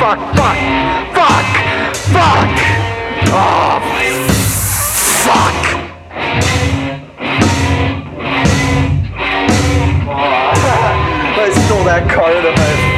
fuck, fuck, fuck, fuck, fuck, oh, fuck. I stole that card of my